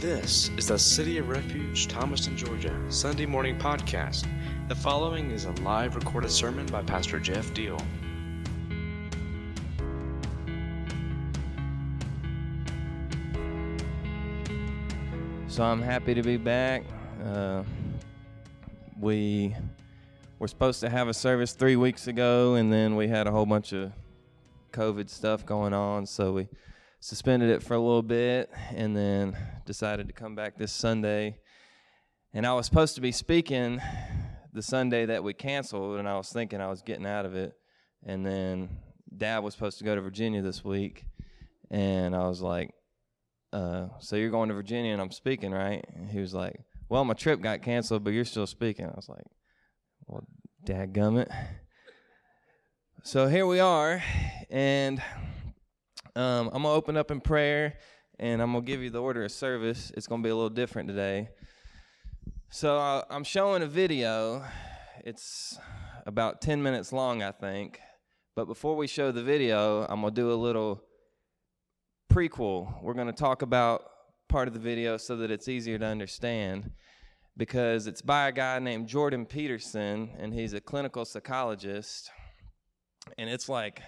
This is the City of Refuge, Thomaston, Georgia, Sunday morning podcast. The following is a live recorded sermon by Pastor Jeff Deel. So I'm happy to be back. Uh, we were supposed to have a service three weeks ago, and then we had a whole bunch of COVID stuff going on, so we suspended it for a little bit and then decided to come back this Sunday. And I was supposed to be speaking the Sunday that we canceled, and I was thinking I was getting out of it. And then Dad was supposed to go to Virginia this week, and I was like, uh, "So you're going to Virginia and I'm speaking, right?" And he was like, "Well, my trip got canceled, but you're still speaking." I was like, "Well, Dad gummit." So here we are, and um, I'm gonna open up in prayer, and I'm gonna give you the order of service. It's gonna be a little different today. So uh, I'm showing a video. It's about 10 minutes long, I think. But before we show the video, I'm gonna do a little prequel. We're gonna talk about part of the video so that it's easier to understand because it's by a guy named Jordan Peterson, and he's a clinical psychologist. And it's like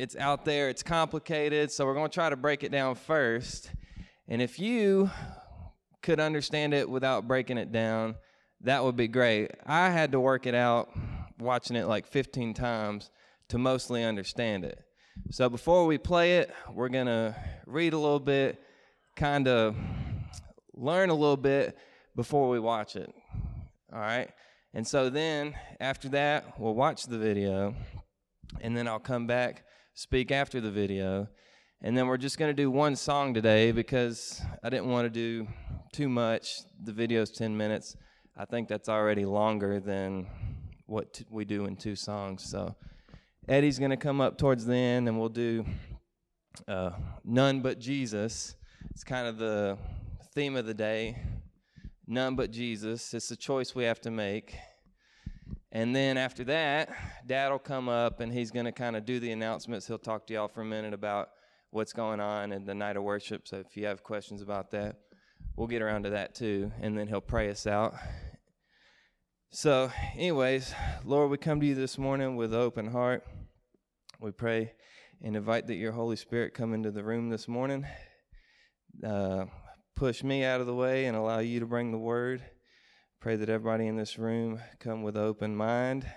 it's out there, it's complicated, so we're going to try to break it down first. And if you could understand it without breaking it down, that would be great. I had to work it out watching it like 15 times to mostly understand it. So before we play it, we're going to read a little bit, kind of learn a little bit before we watch it. All right? And so then after that, we'll watch the video and then I'll come back speak after the video. And then we're just going to do one song today because I didn't want to do too much. The video's 10 minutes. I think that's already longer than what t- we do in two songs. So Eddie's going to come up towards the end and we'll do uh, None But Jesus. It's kind of the theme of the day. None but Jesus. It's a choice we have to make. And then after that, Dad will come up and he's going to kind of do the announcements. He'll talk to y'all for a minute about what's going on in the night of worship. So if you have questions about that, we'll get around to that too. And then he'll pray us out. So, anyways, Lord, we come to you this morning with open heart. We pray and invite that your Holy Spirit come into the room this morning. Uh, push me out of the way and allow you to bring the word. Pray that everybody in this room come with open mind,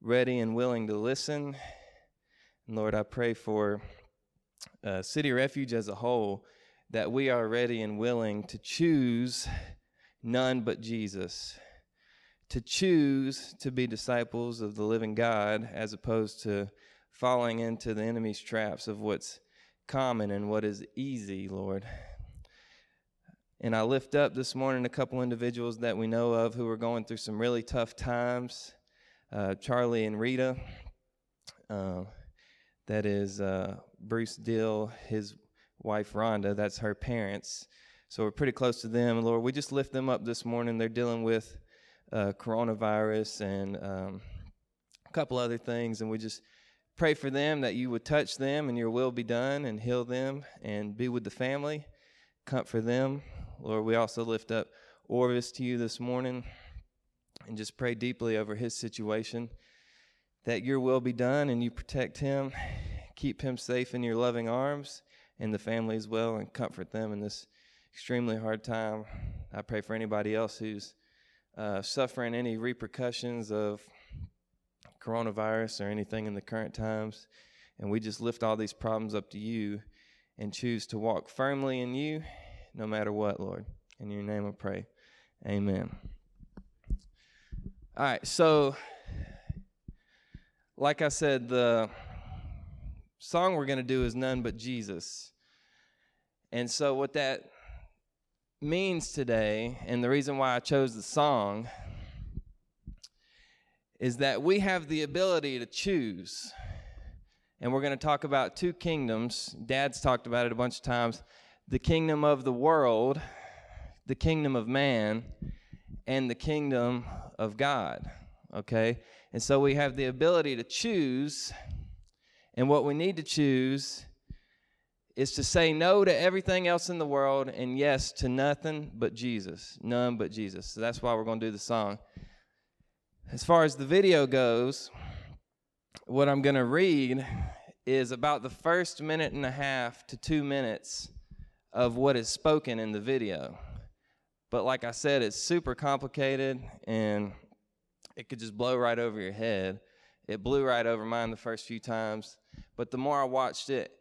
ready and willing to listen. And Lord, I pray for uh, City Refuge as a whole that we are ready and willing to choose none but Jesus, to choose to be disciples of the living God as opposed to falling into the enemy's traps of what's common and what is easy, Lord. And I lift up this morning a couple individuals that we know of who are going through some really tough times. Uh, Charlie and Rita. Uh, that is uh, Bruce Dill, his wife Rhonda. That's her parents. So we're pretty close to them. Lord, we just lift them up this morning. They're dealing with uh, coronavirus and um, a couple other things. And we just pray for them that you would touch them and your will be done and heal them and be with the family, comfort them. Lord, we also lift up Orvis to you this morning and just pray deeply over his situation that your will be done and you protect him, keep him safe in your loving arms and the family as well, and comfort them in this extremely hard time. I pray for anybody else who's uh, suffering any repercussions of coronavirus or anything in the current times. And we just lift all these problems up to you and choose to walk firmly in you no matter what, Lord. In your name I pray. Amen. All right, so like I said, the song we're going to do is None But Jesus. And so, what that means today, and the reason why I chose the song, is that we have the ability to choose. And we're going to talk about two kingdoms. Dad's talked about it a bunch of times the kingdom of the world, the kingdom of man, and the kingdom of God. Okay? And so we have the ability to choose, and what we need to choose is to say no to everything else in the world and yes to nothing but Jesus. None but Jesus. So that's why we're going to do the song. As far as the video goes, what I'm going to read is about the first minute and a half to two minutes of what is spoken in the video. But like I said, it's super complicated and it could just blow right over your head. It blew right over mine the first few times. But the more I watched it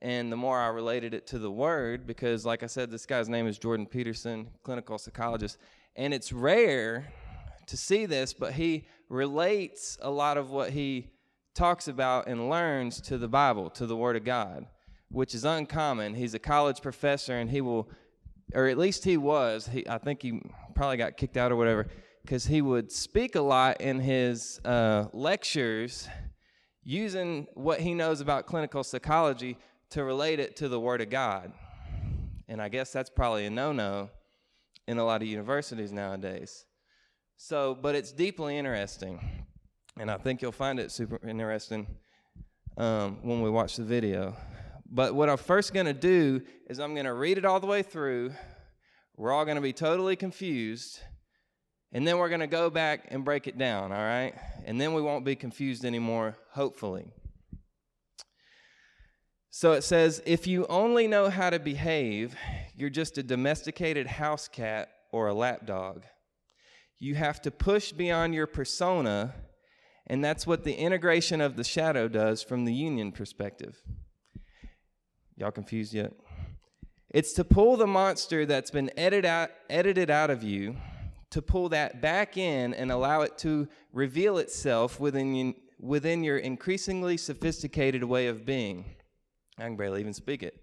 and the more I related it to the word, because like I said, this guy's name is Jordan Peterson, clinical psychologist. And it's rare to see this, but he relates a lot of what he talks about and learns to the Bible, to the Word of God, which is uncommon. He's a college professor and he will or at least he was. He, I think he probably got kicked out or whatever, because he would speak a lot in his uh, lectures using what he knows about clinical psychology to relate it to the Word of God. And I guess that's probably a no no in a lot of universities nowadays. So, but it's deeply interesting. And I think you'll find it super interesting um, when we watch the video. But what I'm first going to do is I'm going to read it all the way through. We're all going to be totally confused. And then we're going to go back and break it down, all right? And then we won't be confused anymore, hopefully. So it says if you only know how to behave, you're just a domesticated house cat or a lapdog. You have to push beyond your persona, and that's what the integration of the shadow does from the Jungian perspective. Y'all confused yet? It's to pull the monster that's been edited out, edited out of you, to pull that back in and allow it to reveal itself within, within your increasingly sophisticated way of being. I can barely even speak it.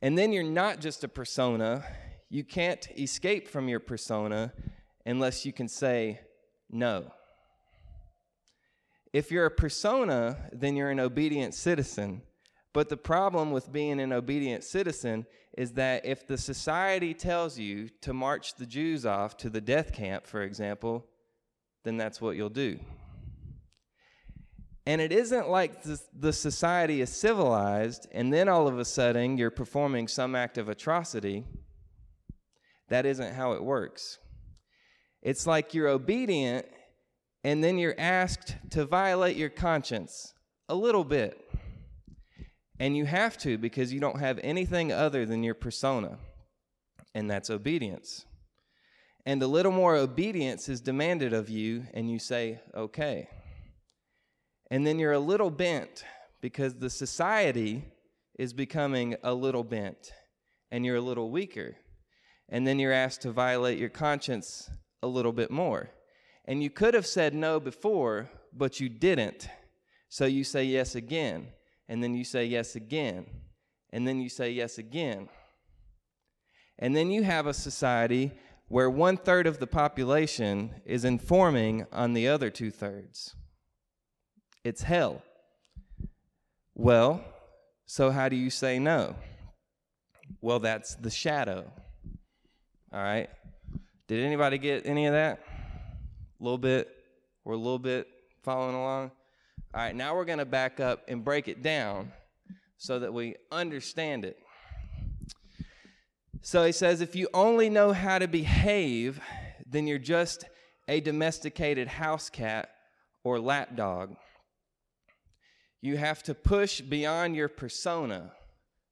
And then you're not just a persona. You can't escape from your persona unless you can say no. If you're a persona, then you're an obedient citizen. But the problem with being an obedient citizen is that if the society tells you to march the Jews off to the death camp, for example, then that's what you'll do. And it isn't like the, society is civilized and then all of a sudden you're performing some act of atrocity. That isn't how it works. It's like you're obedient and then you're asked to violate your conscience a little bit. And you have to because you don't have anything other than your persona, and that's obedience. And a little more obedience is demanded of you, and you say, okay. And then you're a little bent because the society is becoming a little bent, and you're a little weaker. And then you're asked to violate your conscience a little bit more. And you could have said no before, but you didn't. So you say yes again and then you say yes again, and then you say yes again. And then you have a society where one third of the population is informing on the other two thirds. It's hell. Well, so how do you say no? Well, that's the shadow. All right? Did anybody get any of that? A little bit or a little bit following along? All right, now we're going to back up and break it down so that we understand it. So he says, if you only know how to behave, then you're just a domesticated house cat or lapdog. You have to push beyond your persona.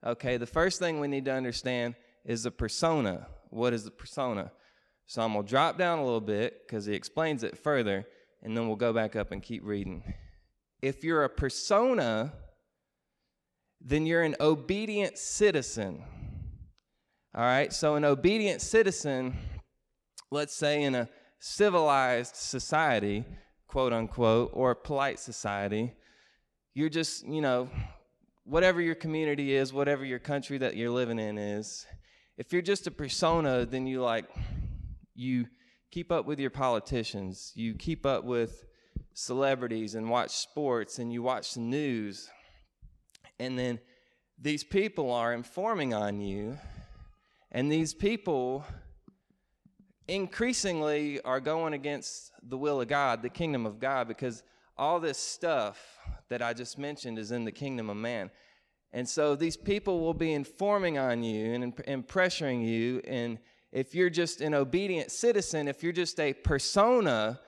Okay, the first thing we need to understand is the persona. What is the persona? So I'm going to drop down a little bit because he explains it further, and then we'll go back up and keep reading. If you're a persona, then you're an obedient citizen. All right, so an obedient citizen, let's say in a civilized society, quote unquote, or a polite society, you're just, you know, whatever your community is, whatever your country that you're living in is, if you're just a persona, then you like, you keep up with your politicians, you keep up with celebrities and watch sports and you watch the news. And then these people are informing on you, and these people increasingly are going against the will of God, the kingdom of God, because all this stuff that I just mentioned is in the kingdom of man. And so these people will be informing on you and, and pressuring you. And if you're just an obedient citizen, if you're just a persona,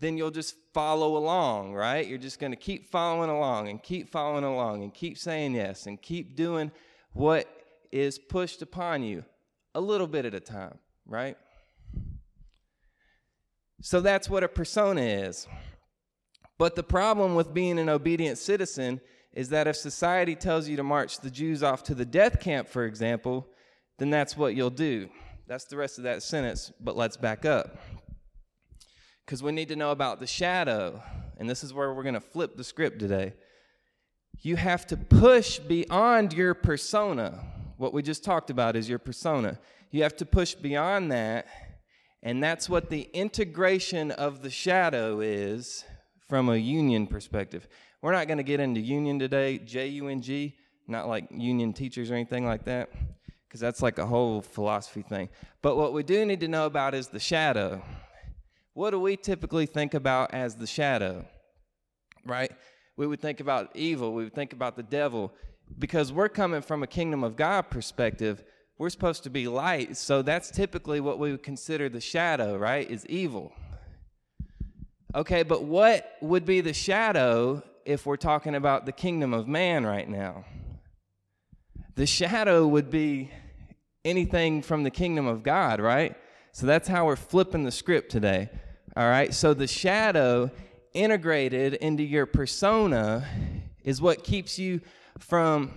then you'll just follow along, right? You're just going to keep following along and keep following along and keep saying yes and keep doing what is pushed upon you a little bit at a time, right? So that's what a persona is. But the problem with being an obedient citizen is that if society tells you to march the Jews off to the death camp, for example, then that's what you'll do. That's the rest of that sentence, but let's back up. Because we need to know about the shadow, and this is where we're going to flip the script today. You have to push beyond your persona. What we just talked about is your persona. You have to push beyond that, and that's what the integration of the shadow is from a Jungian perspective. We're not going to get into union today, J U N G, not like union teachers or anything like that, because that's like a whole philosophy thing. But what we do need to know about is the shadow. What do we typically think about as the shadow? Right? We would think about evil, we would think about the devil, because we're coming from a kingdom of God perspective. We're supposed to be light, so that's typically what we would consider the shadow, right? Is evil. Okay, but what would be the shadow if we're talking about the kingdom of man right now. The shadow would be anything from the kingdom of God, right? So that's how we're flipping the script today. All right, so the shadow integrated into your persona is what keeps you from.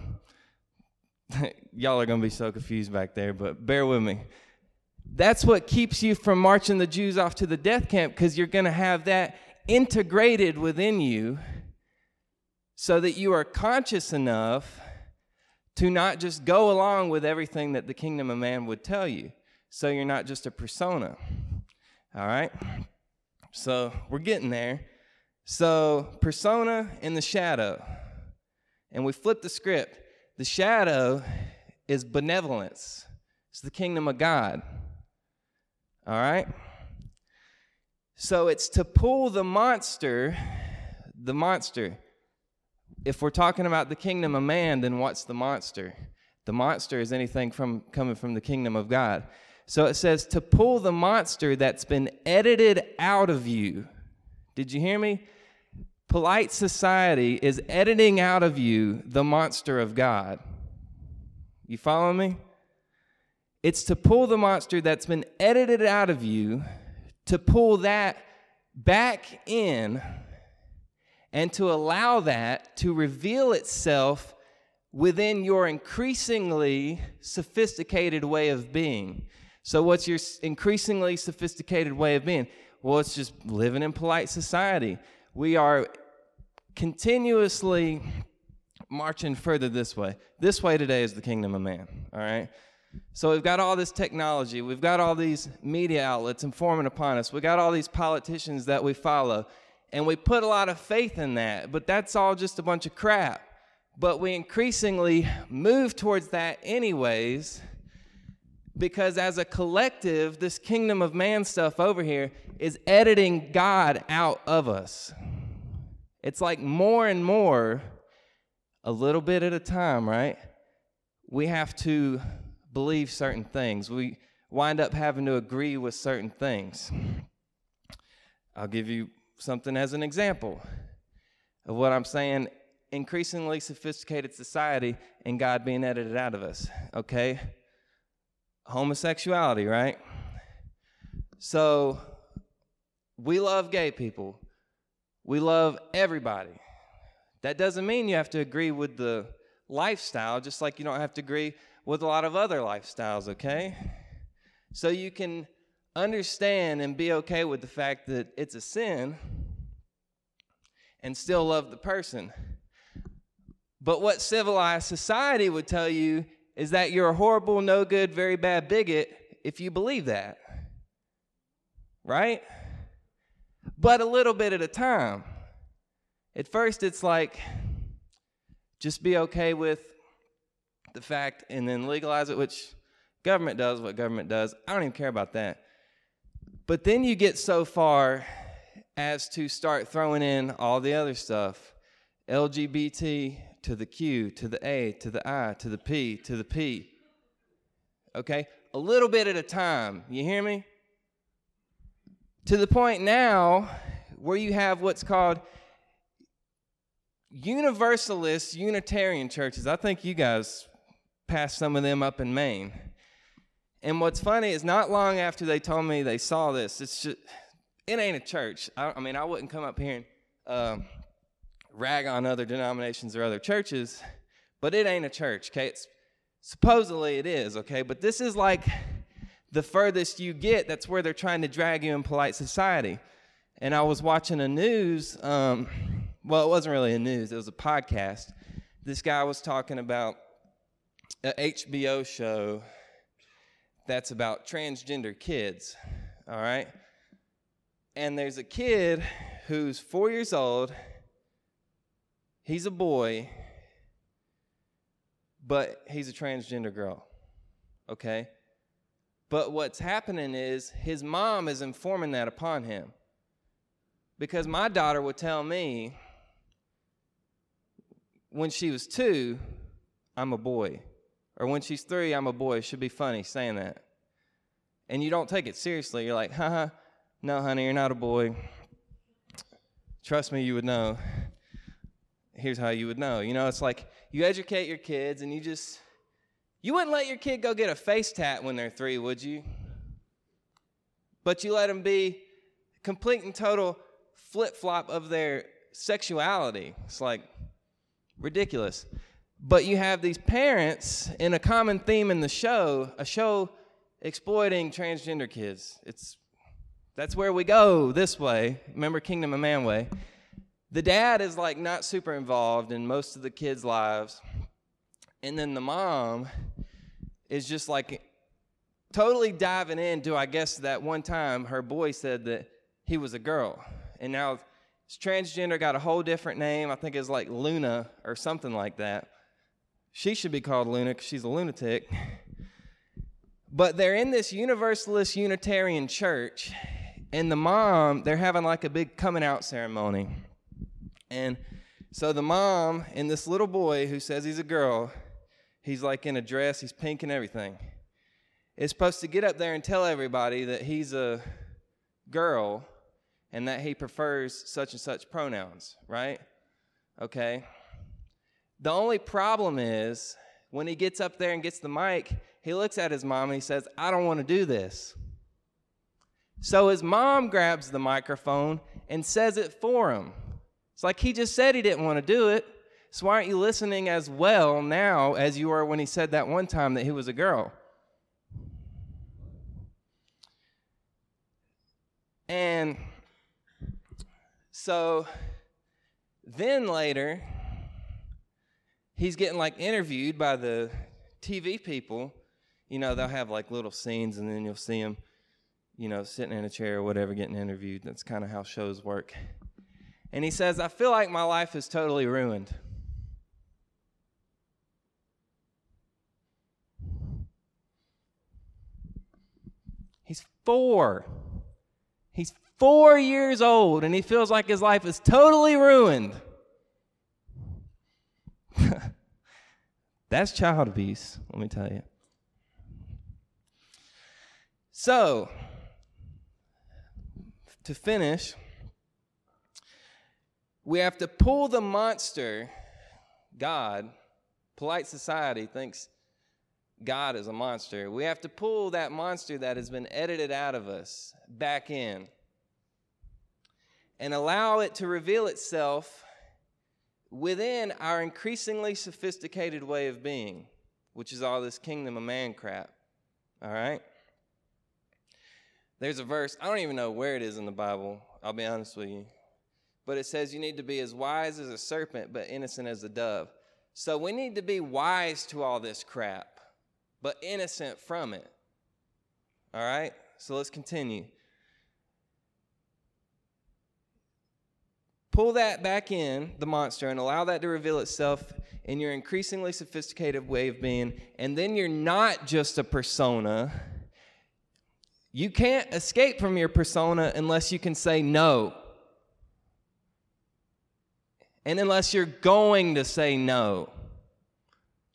Y'all are going to be so confused back there, but bear with me. That's what keeps you from marching the Jews off to the death camp because you're going to have that integrated within you so that you are conscious enough to not just go along with everything that the kingdom of man would tell you. So you're not just a persona. All right? So we're getting there. So, persona and the shadow. And we flip the script. The shadow is benevolence, it's the kingdom of God. All right? So it's to pull the monster, the monster if we're talking about the kingdom of man, then what's the monster? The monster is anything from coming from the kingdom of God. So it says to pull the monster that's been edited out of you. Did you hear me? Polite society is editing out of you the monster of God. You follow me? It's to pull the monster that's been edited out of you, to pull that back in and to allow that to reveal itself within your increasingly sophisticated way of being. So, what's your increasingly sophisticated way of being? Well, it's just living in polite society. We are continuously marching further this way. This way today is the kingdom of man, all right? So we've got all this technology, we've got all these media outlets informing upon us, we've got all these politicians that we follow, and we put a lot of faith in that, but that's all just a bunch of crap. But we increasingly move towards that, anyways, because as a collective, this kingdom of man stuff over here is editing God out of us. It's like more and more, a little bit at a time, right? We have to believe certain things. We wind up having to agree with certain things. I'll give you something as an example of what I'm saying increasingly sophisticated society and God being edited out of us, okay? Homosexuality, right? So we love gay people. We love everybody. That doesn't mean you have to agree with the lifestyle, just like you don't have to agree with a lot of other lifestyles, okay? So you can understand and be okay with the fact that it's a sin and still love the person. But what civilized society would tell you is that you're a horrible, no good, very bad bigot if you believe that. Right? But a little bit at a time. At first, it's like, just be okay with the fact and then legalize it, which government does what government does. I don't even care about that. But then you get so far as to start throwing in all the other stuff LGBT, to the Q to the A to the I to the P to the P. Okay? A little bit at a time. You hear me? To the point now where you have what's called Universalist Unitarian churches. I think you guys passed some of them up in Maine. And what's funny is not long after they told me they saw this, it's just, it ain't a church. I, I mean, I wouldn't come up here and uh, rag on other denominations or other churches, but it ain't a church, okay? It's, supposedly it is, okay? But this is like the furthest you get, that's where they're trying to drag you in polite society. And I was watching a news, um, well, it wasn't really a news, it was a podcast. This guy was talking about an HBO show that's about transgender kids, all right? And there's a kid who's four years old, he's a boy, but he's a transgender girl, okay? But what's happening is his mom is informing that upon him. Because my daughter would tell me, when she was two, I'm a boy. Or when she's three, I'm a boy. It should be funny saying that. And you don't take it seriously. You're like, haha, no, honey, you're not a boy. Trust me, you would know. Here's how you would know. You know, it's like you educate your kids and you just, you wouldn't let your kid go get a face tat when they're three, would you? But you let them be complete and total flip flop of their sexuality. It's like, ridiculous. But you have these parents in a common theme in the show, a show exploiting transgender kids. It's that's where we go this way. Remember Kingdom of Man way. The dad is like not super involved in most of the kids' lives. And then the mom is just like totally diving into, I guess, that one time her boy said that he was a girl. And now it's transgender, got a whole different name. I think it's like Luna or something like that. She should be called Luna because she's a lunatic. But they're in this Universalist Unitarian church, and the mom, they're having like a big coming out ceremony. And so the mom and this little boy who says he's a girl, he's like in a dress, he's pink and everything, is supposed to get up there and tell everybody that he's a girl and that he prefers such and such pronouns, right? Okay. The only problem is when he gets up there and gets the mic, he looks at his mom and he says, I don't want to do this. So his mom grabs the microphone and says it for him. It's like he just said he didn't want to do it. So why aren't you listening as well now as you were when he said that one time that he was a girl? And so then later, he's getting like interviewed by the TV people. You know, they'll have like little scenes, and then you'll see him, you know, sitting in a chair or whatever, getting interviewed. That's kind of how shows work. And he says, I feel like my life is totally ruined. He's four. He's four years old and he feels like his life is totally ruined. That's child abuse, let me tell you. So, to finish, we have to pull the monster, God, polite society thinks God is a monster. We have to pull that monster that has been edited out of us back in and allow it to reveal itself within our increasingly sophisticated way of being, which is all this kingdom of man crap. All right? There's a verse, I don't even know where it is in the Bible, I'll be honest with you. But it says you need to be as wise as a serpent, but innocent as a dove. So we need to be wise to all this crap, but innocent from it. All right? So let's continue. Pull that back in, the monster, and allow that to reveal itself in your increasingly sophisticated way of being. And then you're not just a persona. You can't escape from your persona unless you can say no. And unless you're going to say no.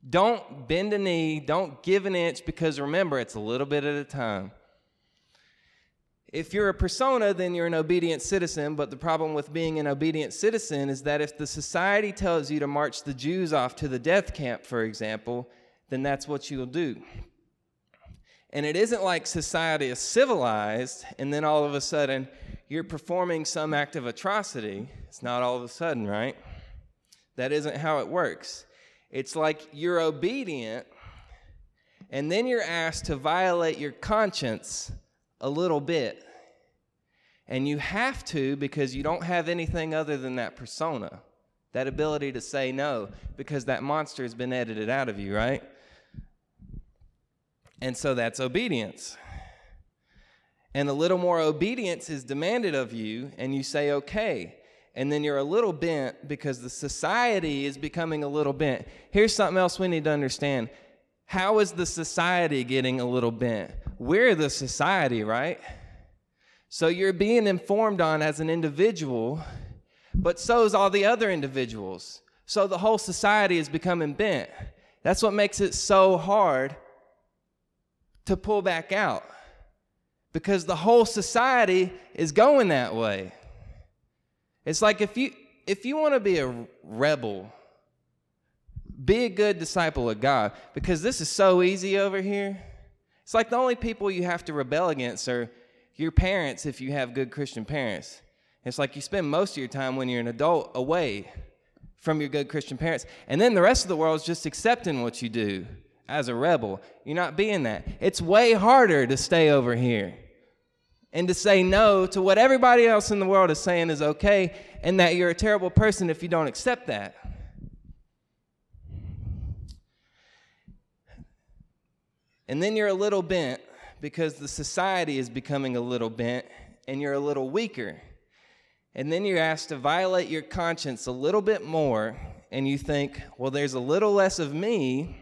Don't bend a knee, don't give an inch, because remember, it's a little bit at a time. If you're a persona, then you're an obedient citizen, but the problem with being an obedient citizen is that if the society tells you to march the Jews off to the death camp, for example, then that's what you'll do. And it isn't like society is civilized and then all of a sudden you're performing some act of atrocity. It's not all of a sudden, right? That isn't how it works. It's like you're obedient and then you're asked to violate your conscience a little bit. And you have to because you don't have anything other than that persona, that ability to say no, because that monster has been edited out of you, right? And so that's obedience. And a little more obedience is demanded of you, and you say, okay. And then you're a little bent because the society is becoming a little bent. Here's something else we need to understand. How is the society getting a little bent? We're the society, right? So you're being informed on as an individual, but so is all the other individuals. So the whole society is becoming bent. That's what makes it so hard to pull back out because the whole society is going that way. It's like if you if you want to be a rebel, be a good disciple of God because this is so easy over here. It's like the only people you have to rebel against are your parents if you have good Christian parents. It's like you spend most of your time when you're an adult away from your good Christian parents. And then the rest of the world is just accepting what you do as a rebel. You're not being that. It's way harder to stay over here and to say no to what everybody else in the world is saying is okay, and that you're a terrible person if you don't accept that. And then you're a little bent because the society is becoming a little bent and you're a little weaker. And then you're asked to violate your conscience a little bit more, and you think, well, there's a little less of me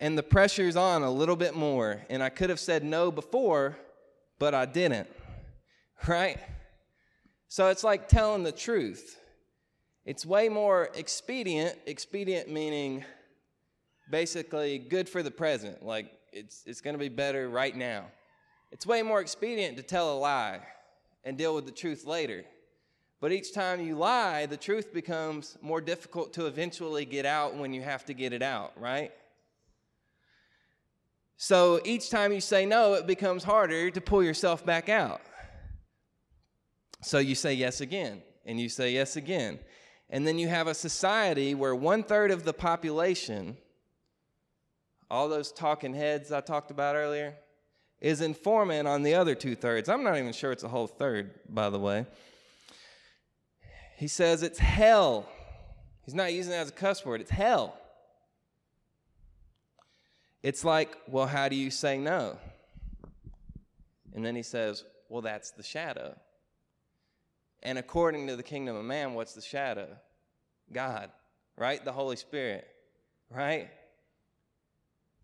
and the pressure's on a little bit more. And I could have said no before, but I didn't. Right? So it's like telling the truth. It's way more expedient, expedient meaning basically good for the present. Like it's, it's going to be better right now. It's way more expedient to tell a lie and deal with the truth later. But each time you lie, the truth becomes more difficult to eventually get out when you have to get it out, right? So each time you say no, it becomes harder to pull yourself back out. So you say yes again, and you say yes again. And then you have a society where one third of the population, all those talking heads I talked about earlier, is informant on the other two thirds. I'm not even sure it's a whole third, by the way. He says it's hell. He's not using it as a cuss word, it's hell. It's like, well, how do you say no? And then he says, well, that's the shadow. And according to the kingdom of man, what's the shadow? God, right? The Holy Spirit, right?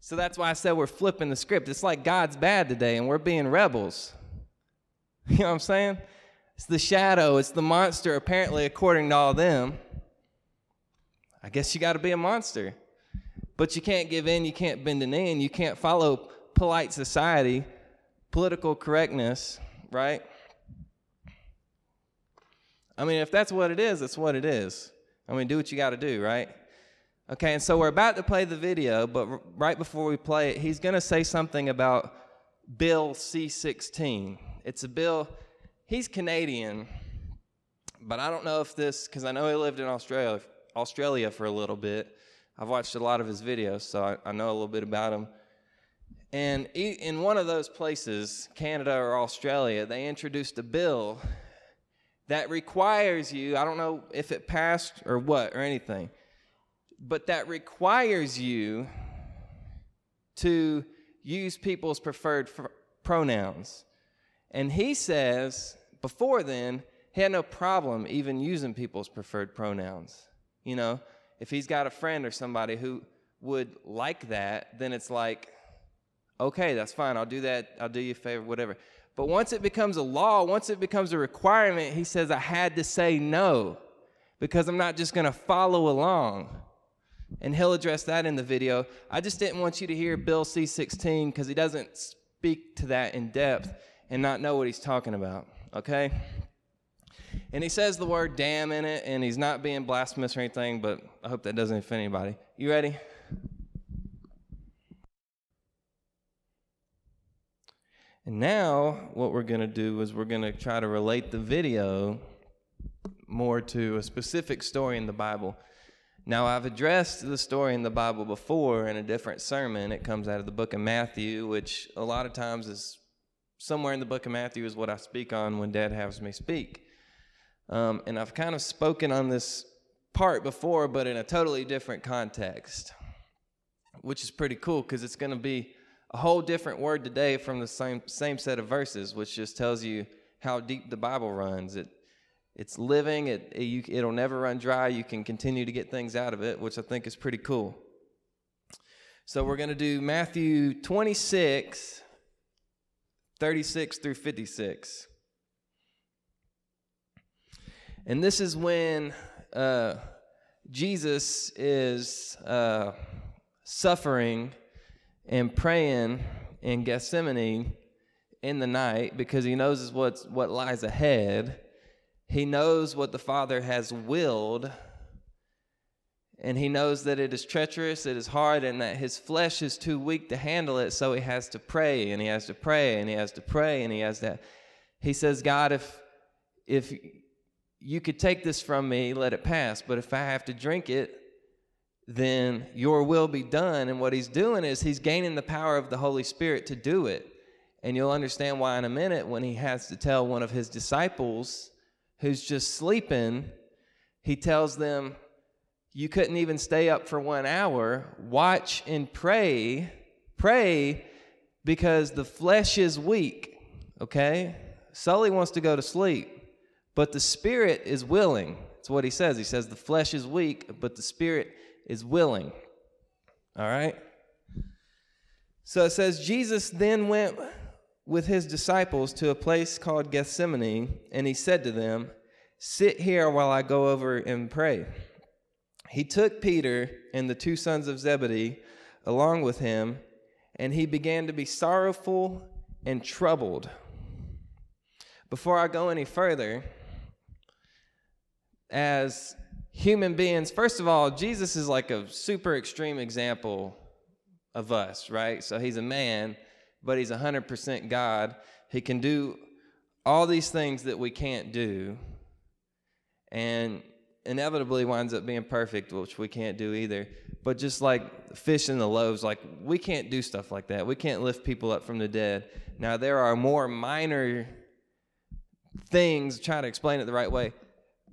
So that's why I said we're flipping the script. It's like God's bad today and we're being rebels. You know what I'm saying? It's the shadow, it's the monster, apparently, according to all them. I guess you got to be a monster. But you can't give in, you can't bend a knee, and you can't follow polite society, political correctness, right? I mean, if that's what it is, it's what it is. I mean, do what you got to do, right? Okay, and so we're about to play the video, but right before we play it, he's going to say something about Bill C 16. It's a bill, he's Canadian, but I don't know if this, because I know he lived in Australia, Australia for a little bit. I've watched a lot of his videos, so I, I know a little bit about him. And in one of those places, Canada or Australia, they introduced a bill that requires you, I don't know if it passed or what or anything, but that requires you to use people's preferred f- pronouns. And he says, before then, he had no problem even using people's preferred pronouns. You know, if he's got a friend or somebody who would like that, then it's like, okay, that's fine. I'll do that. I'll do you a favor, whatever. But once it becomes a law, once it becomes a requirement, he says, I had to say no because I'm not just going to follow along. And he'll address that in the video. I just didn't want you to hear Bill C16 because he doesn't speak to that in depth and not know what he's talking about, okay? And he says the word damn in it, and he's not being blasphemous or anything, but I hope that doesn't offend anybody. You ready? And now, what we're going to do is we're going to try to relate the video more to a specific story in the Bible. Now, I've addressed the story in the Bible before in a different sermon. It comes out of the book of Matthew, which a lot of times is somewhere in the book of Matthew, is what I speak on when Dad has me speak. Um, and I've kind of spoken on this part before, but in a totally different context, which is pretty cool because it's going to be a whole different word today from the same same set of verses, which just tells you how deep the Bible runs. It it's living. It, it you, it'll never run dry. You can continue to get things out of it, which I think is pretty cool. So we're going to do Matthew 26, 36 through 56. And this is when uh, Jesus is uh, suffering and praying in Gethsemane in the night because he knows what's, what lies ahead. He knows what the Father has willed, and he knows that it is treacherous, it is hard, and that his flesh is too weak to handle it, so he has to pray, and he has to pray, and he has to pray, and he has to. He says, God, if if you could take this from me, let it pass. But if I have to drink it, then your will be done. And what he's doing is he's gaining the power of the Holy Spirit to do it. And you'll understand why in a minute when he has to tell one of his disciples who's just sleeping, he tells them, You couldn't even stay up for one hour. Watch and pray. Pray because the flesh is weak. Okay? Sully wants to go to sleep. But the spirit is willing. That's what he says. He says the flesh is weak, but the spirit is willing. All right? So it says Jesus then went with his disciples to a place called Gethsemane, and he said to them, Sit here while I go over and pray. He took Peter and the two sons of Zebedee along with him, and he began to be sorrowful and troubled. Before I go any further, as human beings, first of all, Jesus is like a super extreme example of us, right? So he's a man, but he's 100% God. He can do all these things that we can't do, and inevitably winds up being perfect, which we can't do either. But just like fish in the loaves, like we can't do stuff like that. We can't lift people up from the dead. Now, there are more minor things, trying to explain it the right way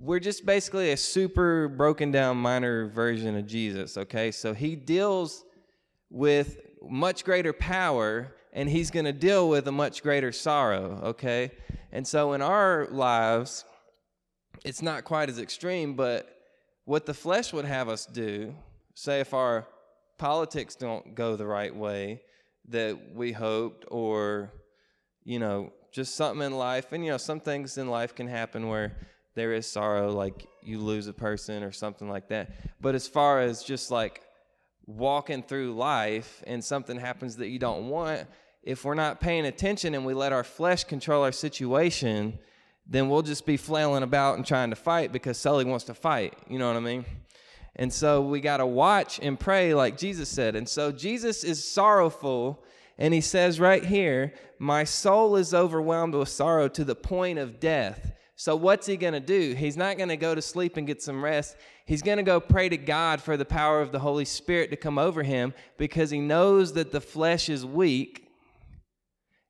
we're just basically a super broken down minor version of Jesus, okay? So he deals with much greater power and he's going to deal with a much greater sorrow, okay? And so in our lives, it's not quite as extreme, but what the flesh would have us do, say if our politics don't go the right way that we hoped, or, you know, just something in life, and, you know, some things in life can happen where there is sorrow, like you lose a person or something like that. But as far as just like walking through life and something happens that you don't want, if we're not paying attention and we let our flesh control our situation, then we'll just be flailing about and trying to fight because Sully wants to fight. You know what I mean? And so we got to watch and pray like Jesus said. And so Jesus is sorrowful. And he says right here, My soul is overwhelmed with sorrow to the point of death. So, what's he going to do? He's not going to go to sleep and get some rest. He's going to go pray to God for the power of the Holy Spirit to come over him because he knows that the flesh is weak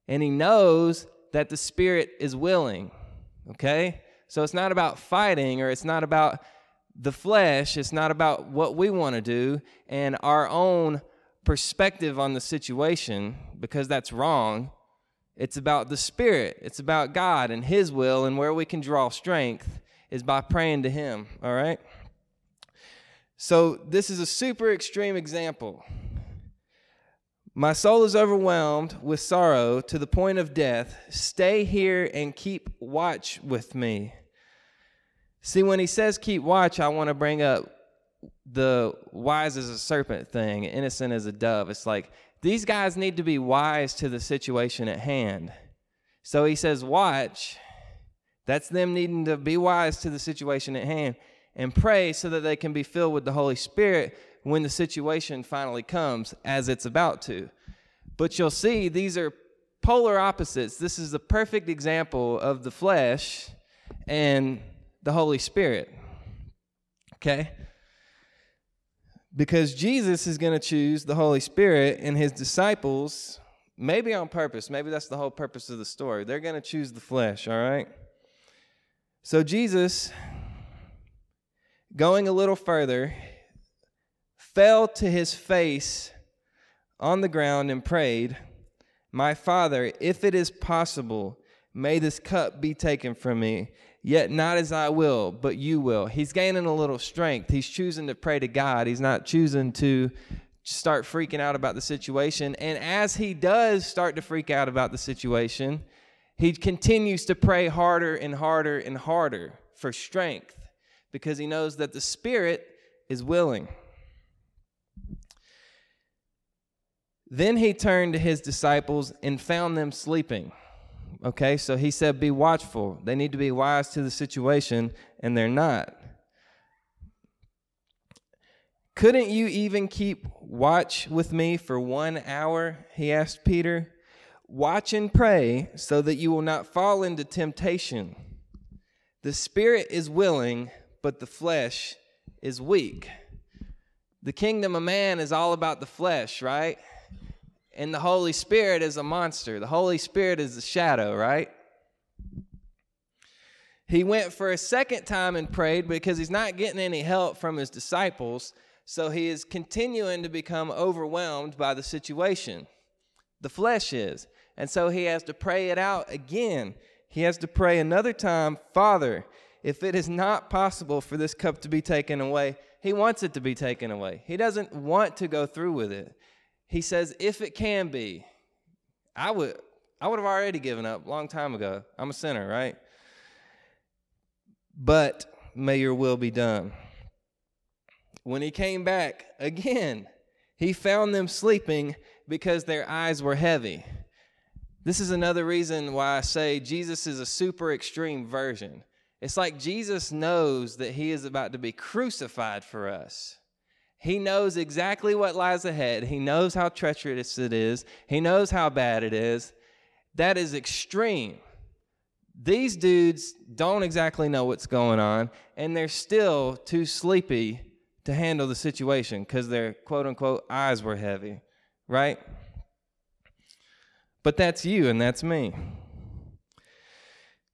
and he knows that the spirit is willing. Okay? So, it's not about fighting or it's not about the flesh, it's not about what we want to do and our own perspective on the situation because that's wrong. It's about the Spirit. It's about God and His will, and where we can draw strength is by praying to Him, all right? So, this is a super extreme example. My soul is overwhelmed with sorrow to the point of death. Stay here and keep watch with me. See, when he says keep watch, I want to bring up the wise as a serpent thing, innocent as a dove. It's like these guys need to be wise to the situation at hand. So he says, watch. That's them needing to be wise to the situation at hand and pray so that they can be filled with the Holy Spirit when the situation finally comes, as it's about to. But you'll see these are polar opposites. This is the perfect example of the flesh and the Holy Spirit. Okay? Because Jesus is going to choose the Holy Spirit and his disciples, maybe on purpose. Maybe that's the whole purpose of the story. They're going to choose the flesh, all right? So Jesus, going a little further, fell to his face on the ground and prayed, My Father, if it is possible, may this cup be taken from me. Yet not as I will, but you will. He's gaining a little strength. He's choosing to pray to God. He's not choosing to start freaking out about the situation. And as he does start to freak out about the situation, he continues to pray harder and harder and harder for strength because he knows that the Spirit is willing. Then he turned to his disciples and found them sleeping. Okay, so he said, Be watchful. They need to be wise to the situation, and they're not. Couldn't you even keep watch with me for one hour? He asked Peter. Watch and pray so that you will not fall into temptation. The spirit is willing, but the flesh is weak. The kingdom of man is all about the flesh, right? And the Holy Spirit is a monster. The Holy Spirit is the shadow, right? He went for a second time and prayed because he's not getting any help from his disciples. So he is continuing to become overwhelmed by the situation. The flesh is. And so he has to pray it out again. He has to pray another time Father, if it is not possible for this cup to be taken away, he wants it to be taken away. He doesn't want to go through with it. He says, if it can be, I would I would have already given up a long time ago. I'm a sinner, right? But may your will be done. When he came back again, he found them sleeping because their eyes were heavy. This is another reason why I say Jesus is a super extreme version. It's like Jesus knows that he is about to be crucified for us. He knows exactly what lies ahead. He knows how treacherous it is. He knows how bad it is. That is extreme. These dudes don't exactly know what's going on, and they're still too sleepy to handle the situation because their quote unquote eyes were heavy, right? But that's you and that's me.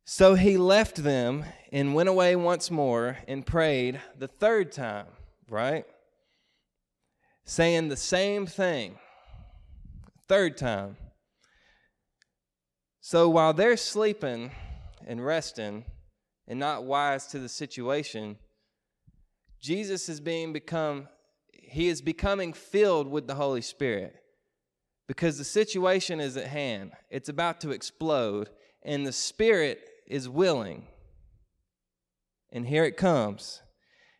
So he left them and went away once more and prayed the third time, right? Saying the same thing. Third time. So while they're sleeping and resting and not wise to the situation, Jesus is being become he is becoming filled with the Holy Spirit because the situation is at hand. It's about to explode and the spirit is willing. And here it comes.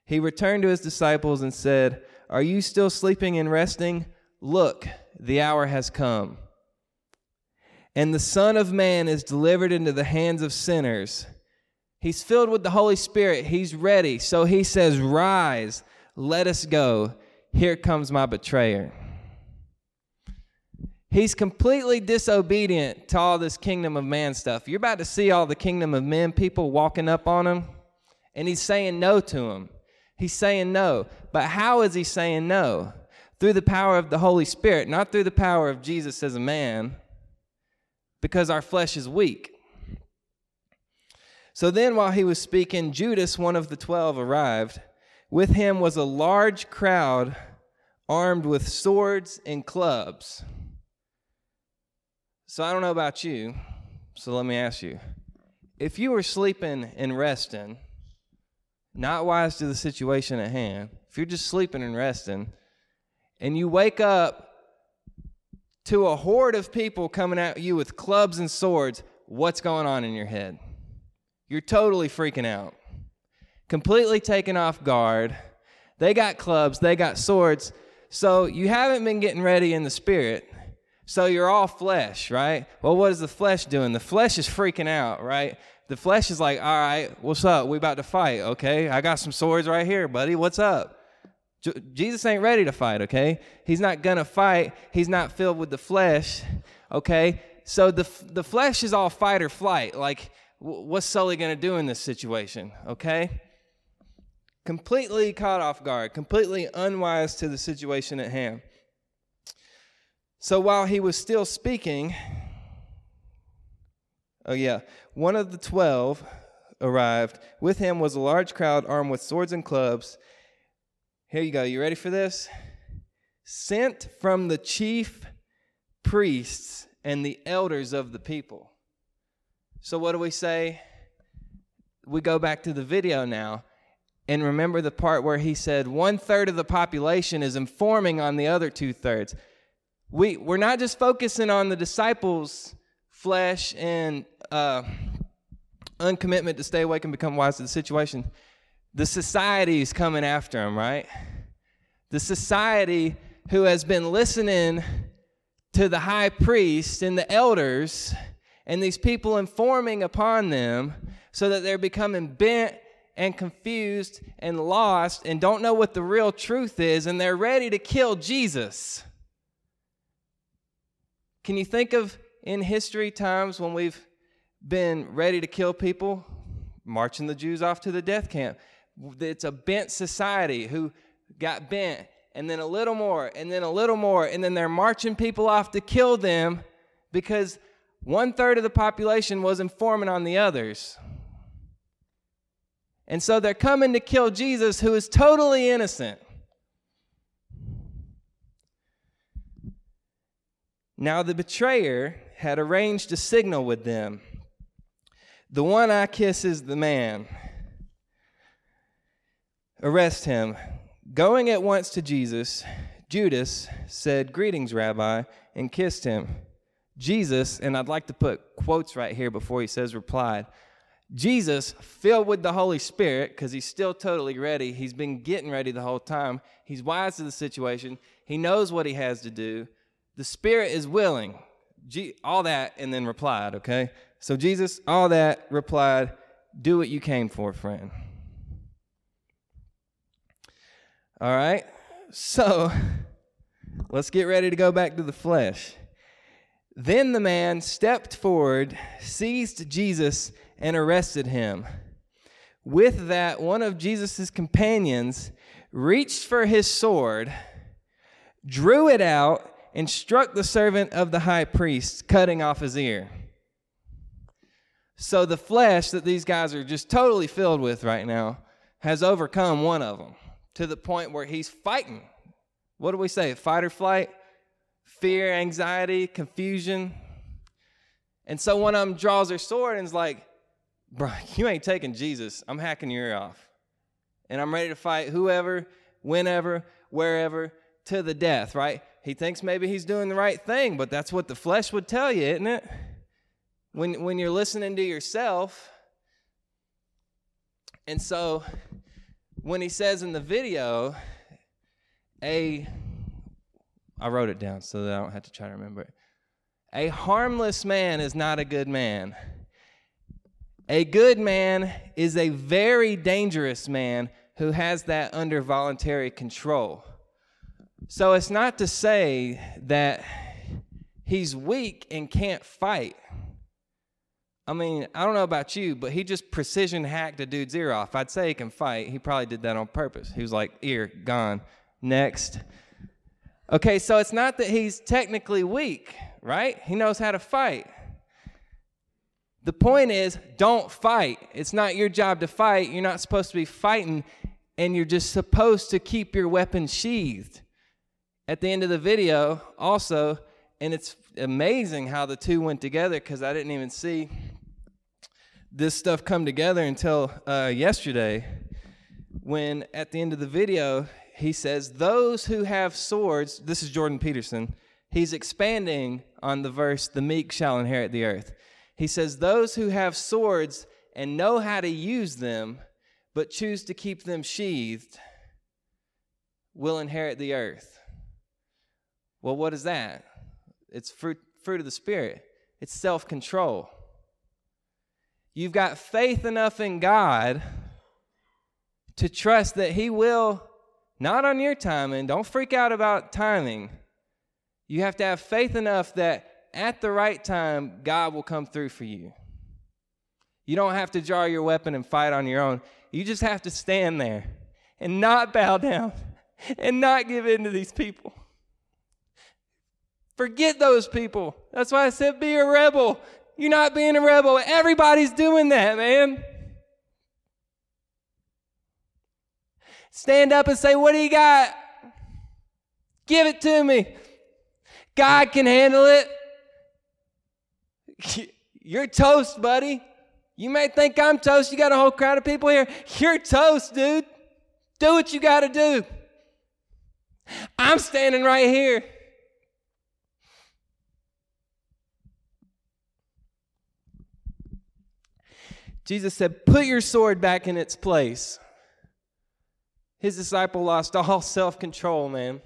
He returned to his disciples and said, are you still sleeping and resting? Look, the hour has come. And the Son of Man is delivered into the hands of sinners. He's filled with the Holy Spirit. He's ready. So he says, Rise, let us go. Here comes my betrayer. He's completely disobedient to all this kingdom of man stuff. You're about to see all the kingdom of men people walking up on him, and he's saying no to them. He's saying no. But how is he saying no? Through the power of the Holy Spirit, not through the power of Jesus as a man, because our flesh is weak. So then, while he was speaking, Judas, one of the twelve, arrived. With him was a large crowd armed with swords and clubs. So I don't know about you, so let me ask you. If you were sleeping and resting, not wise to the situation at hand, if you're just sleeping and resting, and you wake up to a horde of people coming at you with clubs and swords, what's going on in your head? You're totally freaking out. completely taken off guard. They got clubs, they got swords. So you haven't been getting ready in the spirit. So you're all flesh, right? Well, what is the flesh doing? The flesh is freaking out, right? The flesh is like, all right, what's up? We about to fight, okay? I got some swords right here, buddy. What's up? J- Jesus ain't ready to fight, okay? He's not gonna fight. He's not filled with the flesh, okay? So the the flesh is all fight or flight. Like, what's Sully gonna do in this situation, okay? Completely caught off guard, completely unwise to the situation at hand. So while he was still speaking, oh yeah, one of the twelve arrived. With him was a large crowd armed with swords and clubs. Here you go. You ready for this? Sent from the chief priests and the elders of the people. So, what do we say? We go back to the video now and remember the part where he said one third of the population is informing on the other two thirds. We, we're not just focusing on the disciples' flesh and uh, uncommitment to stay awake and become wise to the situation. The society is coming after them, right? The society who has been listening to the high priest and the elders and these people informing upon them so that they're becoming bent and confused and lost and don't know what the real truth is and they're ready to kill Jesus. Can you think of in history times when we've been ready to kill people, marching the Jews off to the death camp? It's a bent society who got bent and then a little more, and then a little more, and then they're marching people off to kill them because one third of the population was informing on the others. And so they're coming to kill Jesus, who is totally innocent. Now the betrayer had arranged a signal with them. The one I kiss is the man. Arrest him. Going at once to Jesus, Judas said, Greetings, Rabbi, and kissed him. Jesus, and I'd like to put quotes right here before he says replied. Jesus, filled with the Holy Spirit, because he's still totally ready, he's been getting ready the whole time. He's wise to the situation, he knows what he has to do. The Spirit is willing. all that, and then replied, okay? So Jesus, all that, replied, Do what you came for, friend. All right? So let's get ready to go back to the flesh. Then the man stepped forward, seized Jesus, and arrested him. With that, one of Jesus' companions reached for his sword, drew it out, and struck the servant of the high priest, cutting off his ear. So the flesh that these guys are just totally filled with right now has overcome one of them to the point where he's fighting. What do we say? Fight or flight? Fear, anxiety, confusion. And so one of them draws their sword and is like, Bro, you ain't taking Jesus. I'm hacking your ear off. And I'm ready to fight whoever, whenever, wherever, to the death, right? He thinks maybe he's doing the right thing, but that's what the flesh would tell you, isn't it? When, when you're listening to yourself. And so when he says in the video, a, I wrote it down so that I don't have to try to remember it. A harmless man is not a good man. A good man is a very dangerous man who has that under voluntary control. So it's not to say that he's weak and can't fight. I mean, I don't know about you, but he just precision hacked a dude's ear off. I'd say he can fight. He probably did that on purpose. He was like, ear, gone. Next. Okay, so it's not that he's technically weak, right? He knows how to fight. The point is, don't fight. It's not your job to fight. You're not supposed to be fighting, and you're just supposed to keep your weapon sheathed. At the end of the video, also, and it's amazing how the two went together because I didn't even see this stuff come together until uh, yesterday when at the end of the video he says those who have swords this is jordan peterson he's expanding on the verse the meek shall inherit the earth he says those who have swords and know how to use them but choose to keep them sheathed will inherit the earth. Well, what is that? It's fruit, fruit of the Spirit, it's self control. You've got faith enough in God to trust that He will, not on your timing, don't freak out about timing. You have to have faith enough that at the right time, God will come through for you. You don't have to draw your weapon and fight on your own. You just have to stand there and not bow down and not give in to these people. Forget those people. That's why I said be a rebel. You're not being a rebel. Everybody's doing that, man. Stand up and say, What do you got? Give it to me. God can handle it. You're toast, buddy. You may think I'm toast. You got a whole crowd of people here. You're toast, dude. Do what you got to do. I'm standing right here. Jesus said, Put your sword back in its place. His disciple lost all self control, man.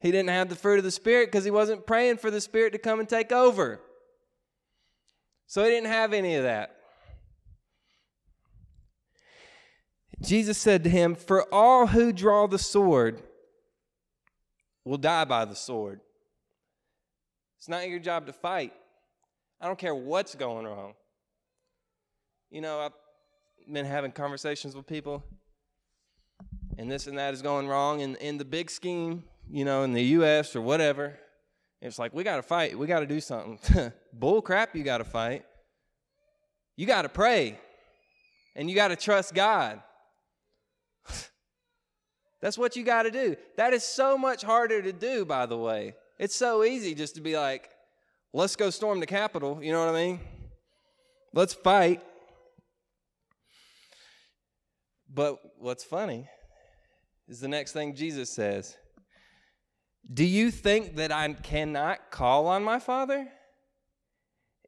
He didn't have the fruit of the Spirit because he wasn't praying for the Spirit to come and take over. So he didn't have any of that. Jesus said to him, For all who draw the sword will die by the sword. It's not your job to fight. I don't care what's going wrong. You know, I've been having conversations with people, and this and that is going wrong. And in the big scheme, you know, in the U.S. or whatever, it's like, we got to fight. We got to do something. Bull crap, you got to fight. You got to pray, and you got to trust God. That's what you got to do. That is so much harder to do, by the way. It's so easy just to be like, let's go storm the Capitol. You know what I mean? Let's fight. But what's funny is the next thing Jesus says Do you think that I cannot call on my Father?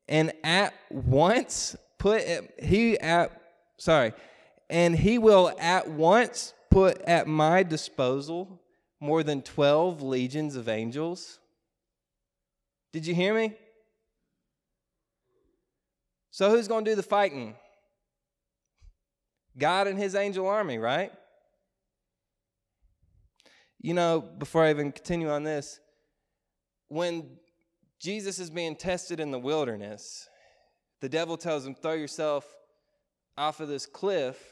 And at once put he at sorry, and he will at once put at my disposal more than 12 legions of angels. Did you hear me? So, who's going to do the fighting? God and his angel army, right? You know, before I even continue on this, when Jesus is being tested in the wilderness, the devil tells him, Throw yourself off of this cliff,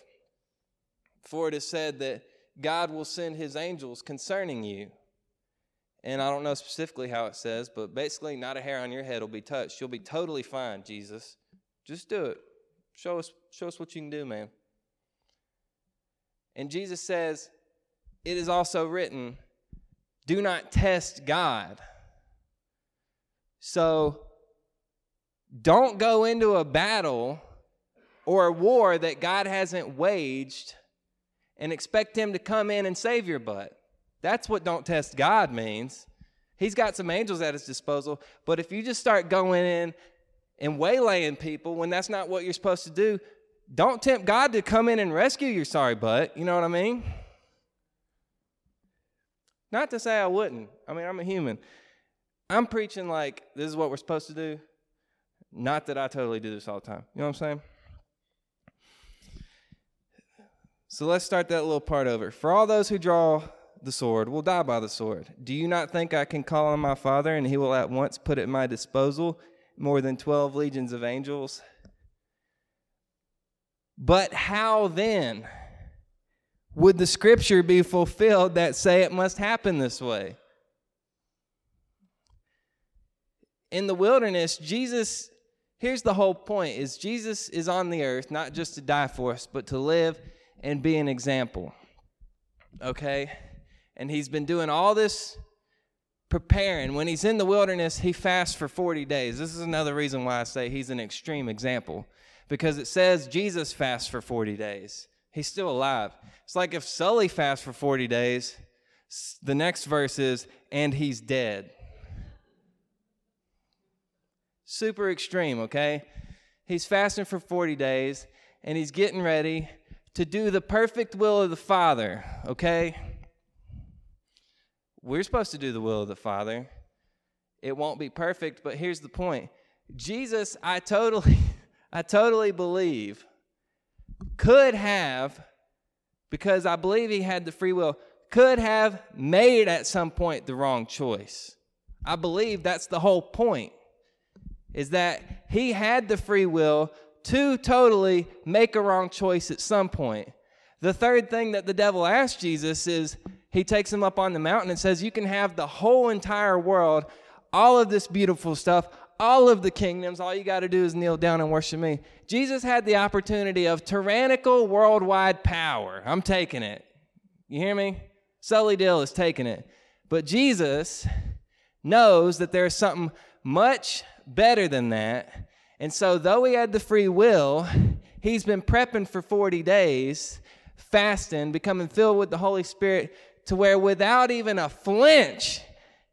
for it is said that God will send his angels concerning you. And I don't know specifically how it says, but basically, not a hair on your head will be touched. You'll be totally fine, Jesus. Just do it. Show us, show us what you can do, man. And Jesus says, It is also written, do not test God. So don't go into a battle or a war that God hasn't waged and expect Him to come in and save your butt. That's what don't test God means. He's got some angels at His disposal, but if you just start going in and waylaying people when that's not what you're supposed to do, don't tempt God to come in and rescue your sorry butt. You know what I mean? Not to say I wouldn't. I mean, I'm a human. I'm preaching like this is what we're supposed to do. Not that I totally do this all the time. You know what I'm saying? So let's start that little part over. For all those who draw the sword will die by the sword. Do you not think I can call on my Father and he will at once put at my disposal more than 12 legions of angels? But how then would the scripture be fulfilled that say it must happen this way? In the wilderness, Jesus here's the whole point is Jesus is on the earth not just to die for us, but to live and be an example. Okay? And he's been doing all this preparing. When he's in the wilderness, he fasts for 40 days. This is another reason why I say he's an extreme example because it says Jesus fasts for 40 days. He's still alive. It's like if Sully fasts for 40 days, the next verse is, and he's dead. Super extreme, okay? He's fasting for 40 days, and he's getting ready to do the perfect will of the Father, okay? We're supposed to do the will of the Father. It won't be perfect, but here's the point. Jesus, I totally I totally believe could have because I believe he had the free will could have made at some point the wrong choice. I believe that's the whole point is that he had the free will to totally make a wrong choice at some point. The third thing that the devil asked Jesus is he takes him up on the mountain and says, You can have the whole entire world, all of this beautiful stuff, all of the kingdoms. All you got to do is kneel down and worship me. Jesus had the opportunity of tyrannical worldwide power. I'm taking it. You hear me? Sully Deel is taking it. But Jesus knows that there's something much better than that. And so, though he had the free will, he's been prepping for 40 days, fasting, becoming filled with the Holy Spirit, to where without even a flinch,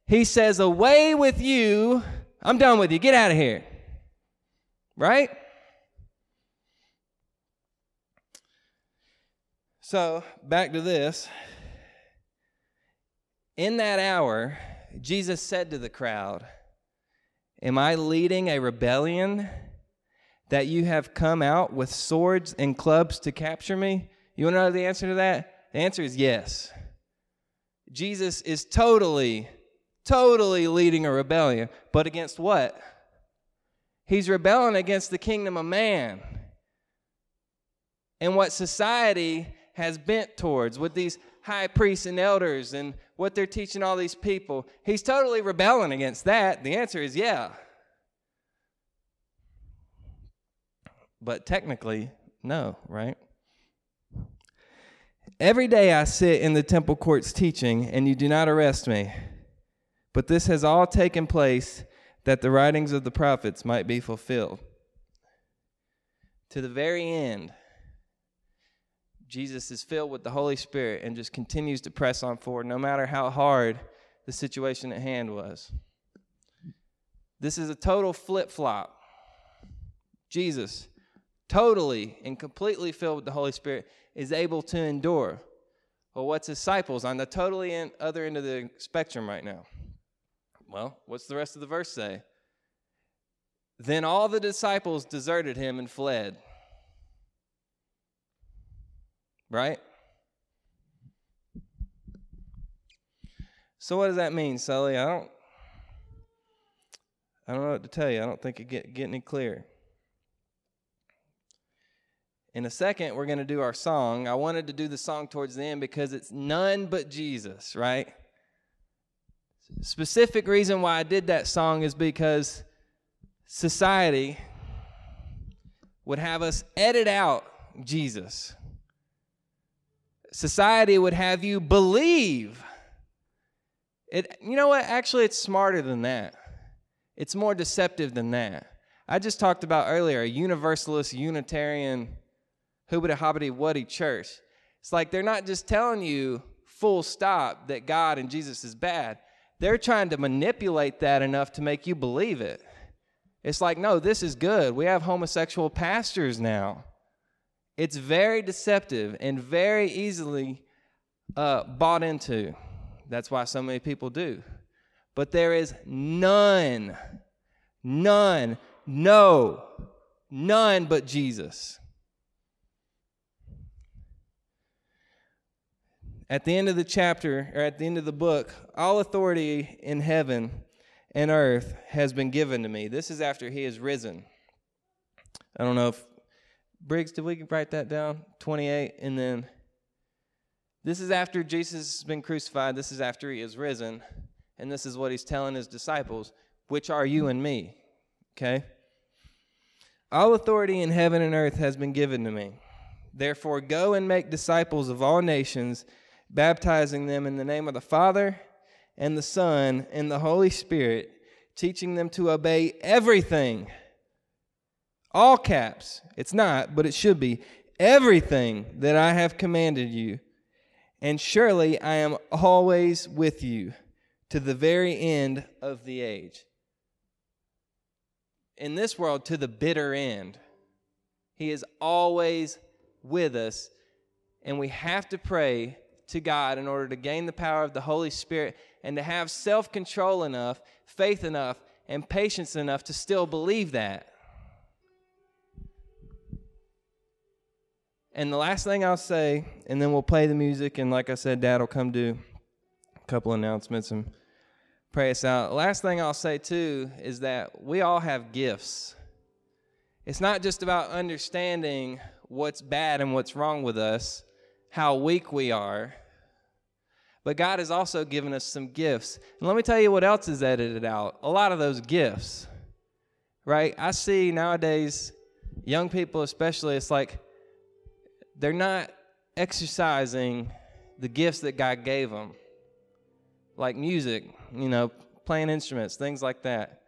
he says, Away with you. I'm done with you. Get out of here. Right? So, back to this. In that hour, Jesus said to the crowd, Am I leading a rebellion that you have come out with swords and clubs to capture me? You want to know the answer to that? The answer is yes. Jesus is totally, totally leading a rebellion. But against what? He's rebelling against the kingdom of man and what society has bent towards with these high priests and elders and what they're teaching all these people. He's totally rebelling against that. The answer is yeah. But technically, no, right? Every day I sit in the temple courts teaching, and you do not arrest me. But this has all taken place that the writings of the prophets might be fulfilled. To the very end, Jesus is filled with the Holy Spirit and just continues to press on forward, no matter how hard the situation at hand was. This is a total flip flop. Jesus, totally and completely filled with the Holy Spirit, is able to endure. Well, what's disciples on the totally other end of the spectrum right now? Well, what's the rest of the verse say? Then all the disciples deserted him and fled right? So what does that mean, Sully? I don't I don't know what to tell you. I don't think it get get any clearer. In a second, we're going to do our song. I wanted to do the song towards the end because it's none but Jesus, right? Specific reason why I did that song is because society would have us edit out Jesus society would have you believe. It, you know what? Actually, it's smarter than that. It's more deceptive than that. I just talked about earlier a universalist, Unitarian, hoobity hobbity wuddy church. It's like they're not just telling you full stop that God and Jesus is bad. They're trying to manipulate that enough to make you believe it. It's like, no, this is good. We have homosexual pastors now. It's very deceptive and very easily uh, bought into. That's why so many people do. But there is none, none, no, none but Jesus. At the end of the chapter, or at the end of the book, all authority in heaven and earth has been given to me. This is after he has risen. I don't know if Briggs, did we write that down? 28. And then this is after Jesus has been crucified. This is after he is risen. And this is what he's telling his disciples, which are you and me. Okay? All authority in heaven and earth has been given to me. Therefore, go and make disciples of all nations, baptizing them in the name of the Father and the Son and the Holy Spirit, teaching them to obey everything all caps. It's not, but it should be. Everything that I have commanded you. And surely I am always with you to the very end of the age. In this world, to the bitter end. He is always with us. And we have to pray to God in order to gain the power of the Holy Spirit and to have self control enough, faith enough, and patience enough to still believe that. And the last thing I'll say, and then we'll play the music, and like I said, Dad will come do a couple announcements and pray us out. Last thing I'll say too is that we all have gifts. It's not just about understanding what's bad and what's wrong with us, how weak we are, but God has also given us some gifts. And let me tell you what else is edited out a lot of those gifts, right? I see nowadays, young people especially, it's like they're not exercising the gifts that God gave them, like music, you know, playing instruments, things like that,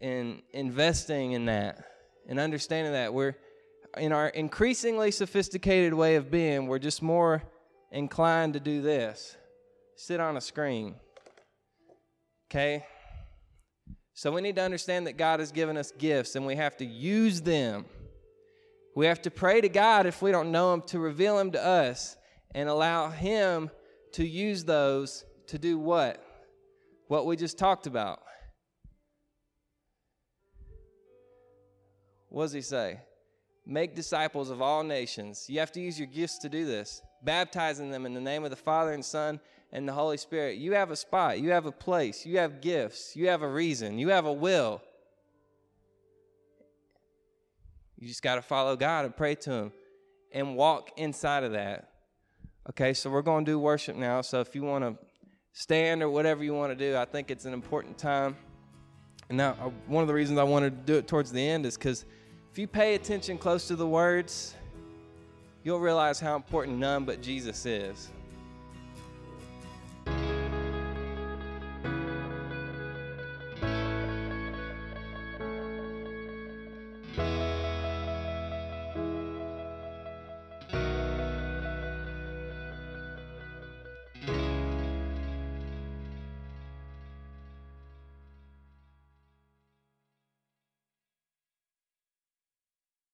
and investing in that and understanding that we're in our increasingly sophisticated way of being, we're just more inclined to do this sit on a screen. Okay? So we need to understand that God has given us gifts and we have to use them. We have to pray to God if we don't know Him to reveal Him to us and allow Him to use those to do what? What we just talked about. What does He say? Make disciples of all nations. You have to use your gifts to do this, baptizing them in the name of the Father and Son and the Holy Spirit. You have a spot, you have a place, you have gifts, you have a reason, you have a will. You just got to follow God and pray to Him and walk inside of that. Okay, so we're going to do worship now. So if you want to stand or whatever you want to do, I think it's an important time. And now, uh, one of the reasons I wanted to do it towards the end is because if you pay attention close to the words, you'll realize how important none but Jesus is.